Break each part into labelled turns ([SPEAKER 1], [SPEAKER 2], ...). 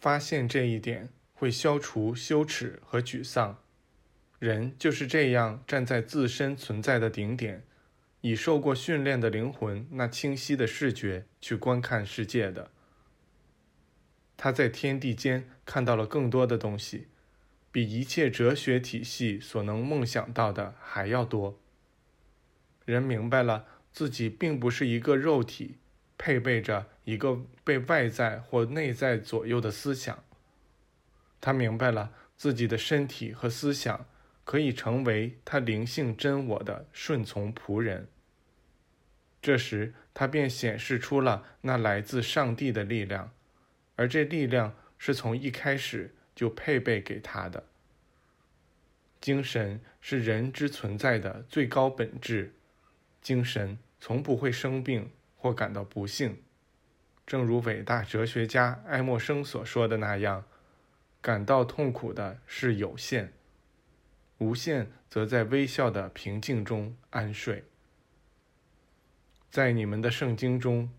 [SPEAKER 1] 发现这一点，会消除羞耻和沮丧。人就是这样站在自身存在的顶点，以受过训练的灵魂那清晰的视觉去观看世界的。他在天地间看到了更多的东西，比一切哲学体系所能梦想到的还要多。人明白了自己并不是一个肉体，配备着一个被外在或内在左右的思想。他明白了自己的身体和思想。可以成为他灵性真我的顺从仆人。这时，他便显示出了那来自上帝的力量，而这力量是从一开始就配备给他的。精神是人之存在的最高本质，精神从不会生病或感到不幸，正如伟大哲学家爱默生所说的那样：“感到痛苦的是有限。”无限则在微笑的平静中安睡。在你们的圣经中，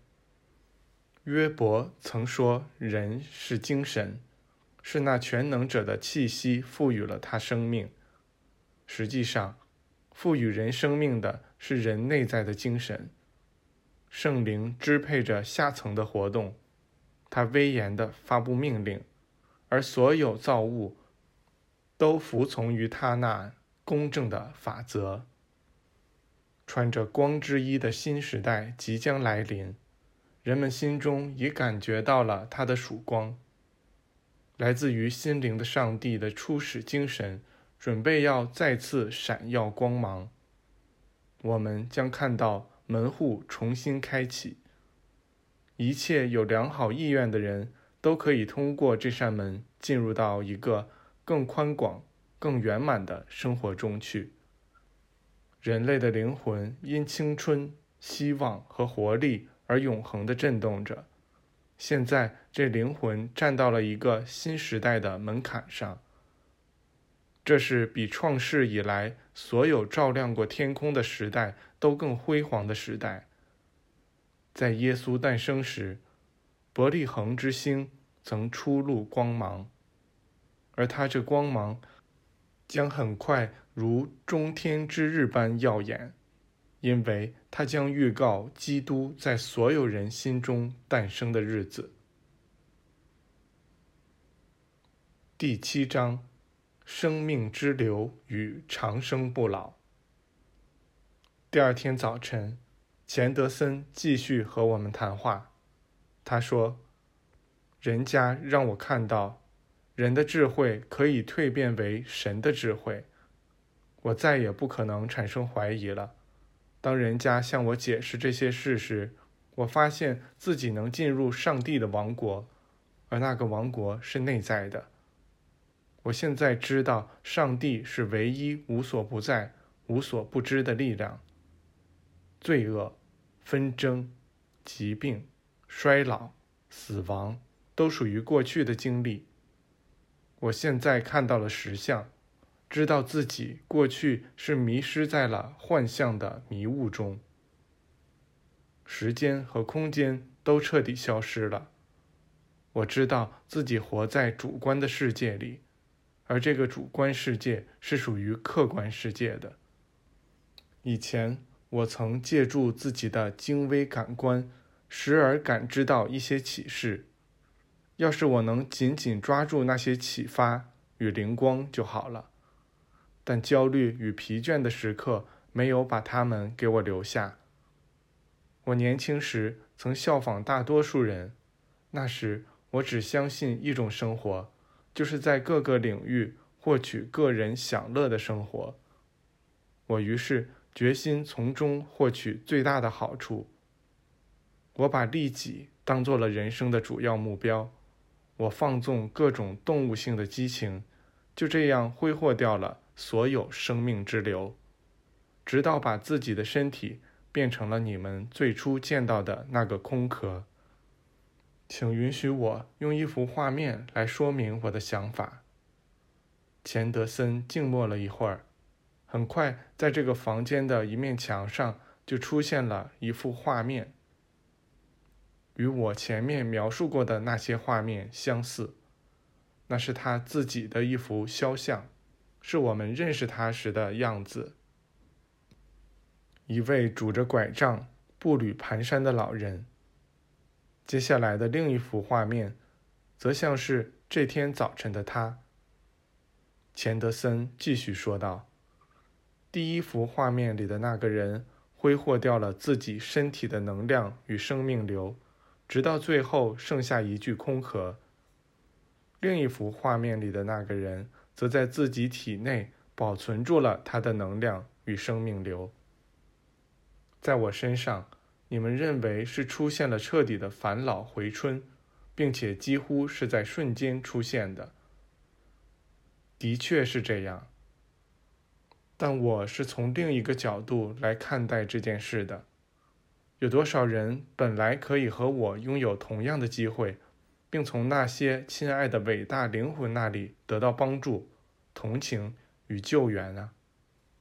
[SPEAKER 1] 约伯曾说：“人是精神，是那全能者的气息赋予了他生命。”实际上，赋予人生命的是人内在的精神。圣灵支配着下层的活动，他威严地发布命令，而所有造物。都服从于他那公正的法则。穿着光之衣的新时代即将来临，人们心中已感觉到了他的曙光。来自于心灵的上帝的初始精神，准备要再次闪耀光芒。我们将看到门户重新开启，一切有良好意愿的人都可以通过这扇门进入到一个。更宽广、更圆满的生活中去。人类的灵魂因青春、希望和活力而永恒地震动着。现在，这灵魂站到了一个新时代的门槛上。这是比创世以来所有照亮过天空的时代都更辉煌的时代。在耶稣诞生时，伯利恒之星曾初露光芒。而他这光芒将很快如中天之日般耀眼，因为他将预告基督在所有人心中诞生的日子。第七章：生命之流与长生不老。第二天早晨，钱德森继续和我们谈话。他说：“人家让我看到。”人的智慧可以蜕变为神的智慧，我再也不可能产生怀疑了。当人家向我解释这些事时，我发现自己能进入上帝的王国，而那个王国是内在的。我现在知道，上帝是唯一无所不在、无所不知的力量。罪恶、纷争、疾病、衰老、死亡，都属于过去的经历。我现在看到了实相，知道自己过去是迷失在了幻象的迷雾中。时间和空间都彻底消失了。我知道自己活在主观的世界里，而这个主观世界是属于客观世界的。以前我曾借助自己的精微感官，时而感知到一些启示。要是我能紧紧抓住那些启发与灵光就好了，但焦虑与疲倦的时刻没有把他们给我留下。我年轻时曾效仿大多数人，那时我只相信一种生活，就是在各个领域获取个人享乐的生活。我于是决心从中获取最大的好处。我把利己当做了人生的主要目标。我放纵各种动物性的激情，就这样挥霍掉了所有生命之流，直到把自己的身体变成了你们最初见到的那个空壳。请允许我用一幅画面来说明我的想法。钱德森静默了一会儿，很快，在这个房间的一面墙上就出现了一幅画面。与我前面描述过的那些画面相似，那是他自己的一幅肖像，是我们认识他时的样子。一位拄着拐杖、步履蹒跚的老人。接下来的另一幅画面，则像是这天早晨的他。钱德森继续说道：“第一幅画面里的那个人挥霍掉了自己身体的能量与生命流，直到最后剩下一具空壳。另一幅画面里的那个人，则在自己体内保存住了他的能量与生命流。在我身上。”你们认为是出现了彻底的返老回春，并且几乎是在瞬间出现的。的确是这样，但我是从另一个角度来看待这件事的。有多少人本来可以和我拥有同样的机会，并从那些亲爱的伟大灵魂那里得到帮助、同情与救援啊？